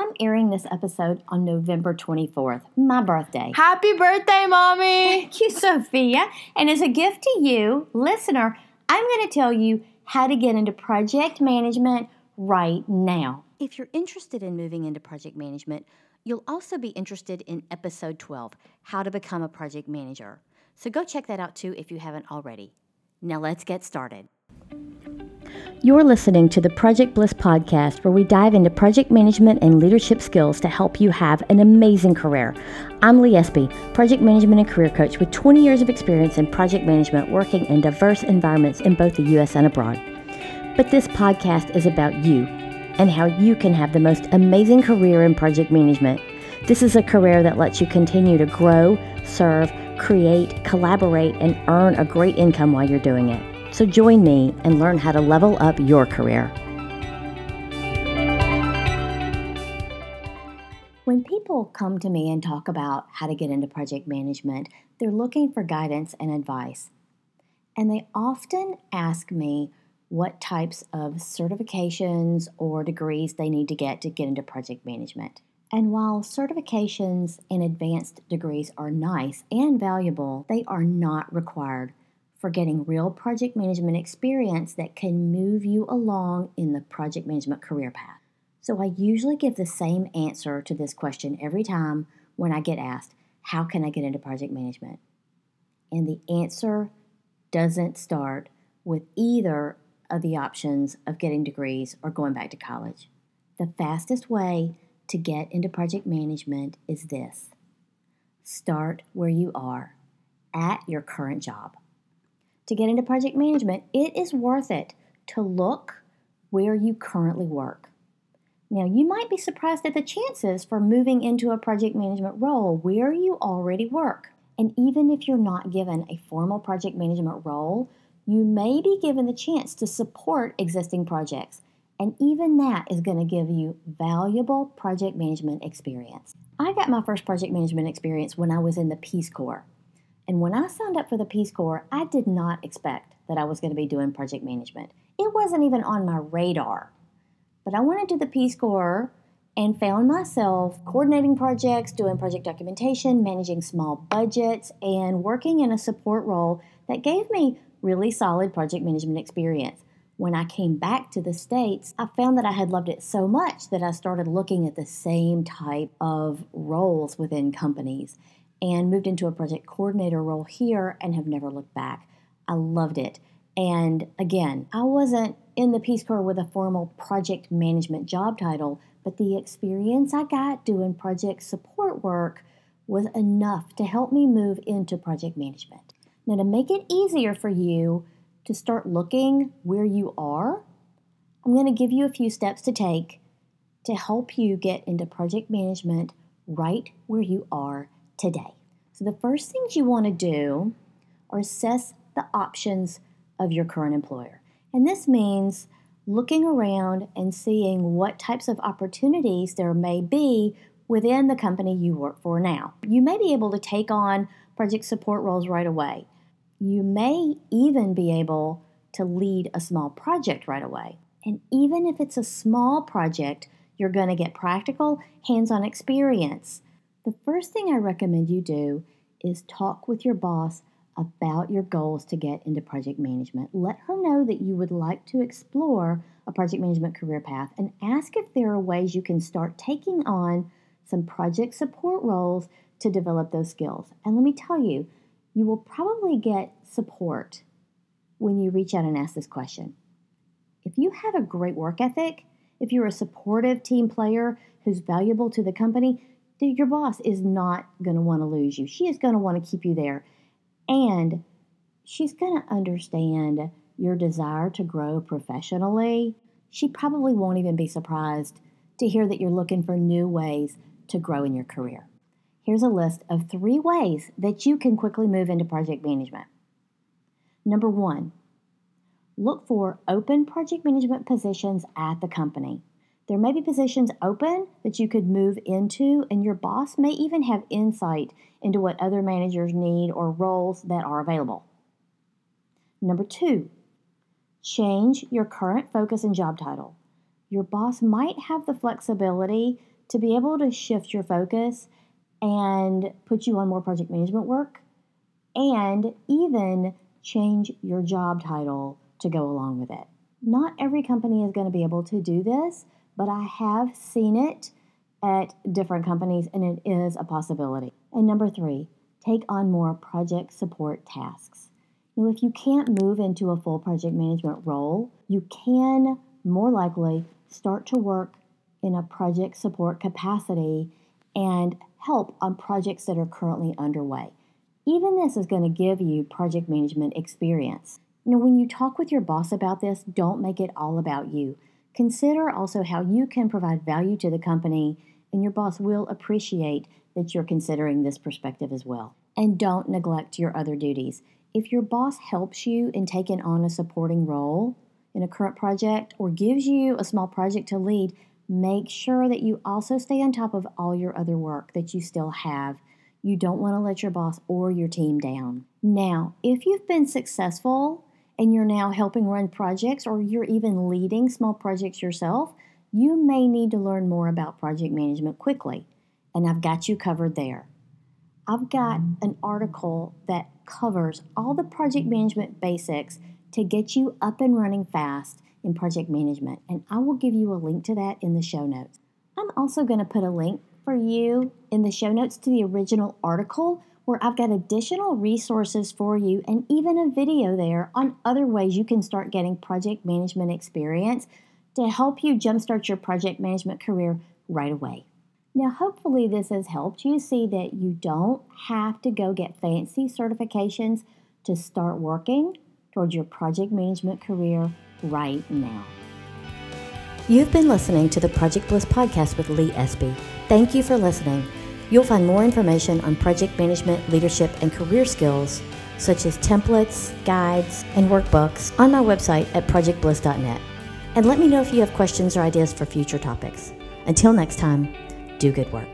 I'm airing this episode on November 24th, my birthday. Happy birthday, Mommy! Thank you, Sophia. And as a gift to you, listener, I'm going to tell you how to get into project management right now. If you're interested in moving into project management, you'll also be interested in episode 12 How to Become a Project Manager. So go check that out too if you haven't already. Now let's get started. You're listening to the Project Bliss podcast, where we dive into project management and leadership skills to help you have an amazing career. I'm Lee Espy, project management and career coach with 20 years of experience in project management working in diverse environments in both the U.S. and abroad. But this podcast is about you and how you can have the most amazing career in project management. This is a career that lets you continue to grow, serve, create, collaborate, and earn a great income while you're doing it. So join me and learn how to level up your career. When people come to me and talk about how to get into project management, they're looking for guidance and advice. And they often ask me what types of certifications or degrees they need to get to get into project management. And while certifications and advanced degrees are nice and valuable, they are not required for getting real project management experience that can move you along in the project management career path. So I usually give the same answer to this question every time when I get asked, How can I get into project management? And the answer doesn't start with either of the options of getting degrees or going back to college. The fastest way to get into project management is this start where you are at your current job to get into project management, it is worth it to look where you currently work. Now, you might be surprised at the chances for moving into a project management role where you already work. And even if you're not given a formal project management role, you may be given the chance to support existing projects. And even that is going to give you valuable project management experience. I got my first project management experience when I was in the Peace Corps. And when I signed up for the Peace Corps, I did not expect that I was going to be doing project management. It wasn't even on my radar. But I went into the Peace Corps and found myself coordinating projects, doing project documentation, managing small budgets, and working in a support role that gave me really solid project management experience. When I came back to the States, I found that I had loved it so much that I started looking at the same type of roles within companies and moved into a project coordinator role here and have never looked back. I loved it. And again, I wasn't in the Peace Corps with a formal project management job title, but the experience I got doing project support work was enough to help me move into project management. Now, to make it easier for you to start looking where you are, I'm going to give you a few steps to take to help you get into project management right where you are today. So, the first things you want to do are assess the options of your current employer. And this means looking around and seeing what types of opportunities there may be within the company you work for now. You may be able to take on project support roles right away. You may even be able to lead a small project right away. And even if it's a small project, you're going to get practical, hands on experience the first thing I recommend you do is talk with your boss about your goals to get into project management. Let her know that you would like to explore a project management career path and ask if there are ways you can start taking on some project support roles to develop those skills. And let me tell you, you will probably get support when you reach out and ask this question. If you have a great work ethic, if you're a supportive team player who's valuable to the company, your boss is not going to want to lose you. She is going to want to keep you there. And she's going to understand your desire to grow professionally. She probably won't even be surprised to hear that you're looking for new ways to grow in your career. Here's a list of three ways that you can quickly move into project management. Number one, look for open project management positions at the company. There may be positions open that you could move into, and your boss may even have insight into what other managers need or roles that are available. Number two, change your current focus and job title. Your boss might have the flexibility to be able to shift your focus and put you on more project management work and even change your job title to go along with it. Not every company is going to be able to do this, but I have seen it at different companies and it is a possibility. And number three, take on more project support tasks. Now, if you can't move into a full project management role, you can more likely start to work in a project support capacity and help on projects that are currently underway. Even this is going to give you project management experience. Now, when you talk with your boss about this, don't make it all about you. Consider also how you can provide value to the company, and your boss will appreciate that you're considering this perspective as well. And don't neglect your other duties. If your boss helps you in taking on a supporting role in a current project or gives you a small project to lead, make sure that you also stay on top of all your other work that you still have. You don't want to let your boss or your team down. Now, if you've been successful and you're now helping run projects or you're even leading small projects yourself, you may need to learn more about project management quickly. And I've got you covered there. I've got an article that covers all the project management basics to get you up and running fast in project management, and I will give you a link to that in the show notes. I'm also going to put a link for you in the show notes to the original article where I've got additional resources for you and even a video there on other ways you can start getting project management experience to help you jumpstart your project management career right away. Now, hopefully, this has helped you see that you don't have to go get fancy certifications to start working towards your project management career right now. You've been listening to the Project Bliss podcast with Lee Espy. Thank you for listening. You'll find more information on project management, leadership, and career skills, such as templates, guides, and workbooks, on my website at projectbliss.net. And let me know if you have questions or ideas for future topics. Until next time, do good work.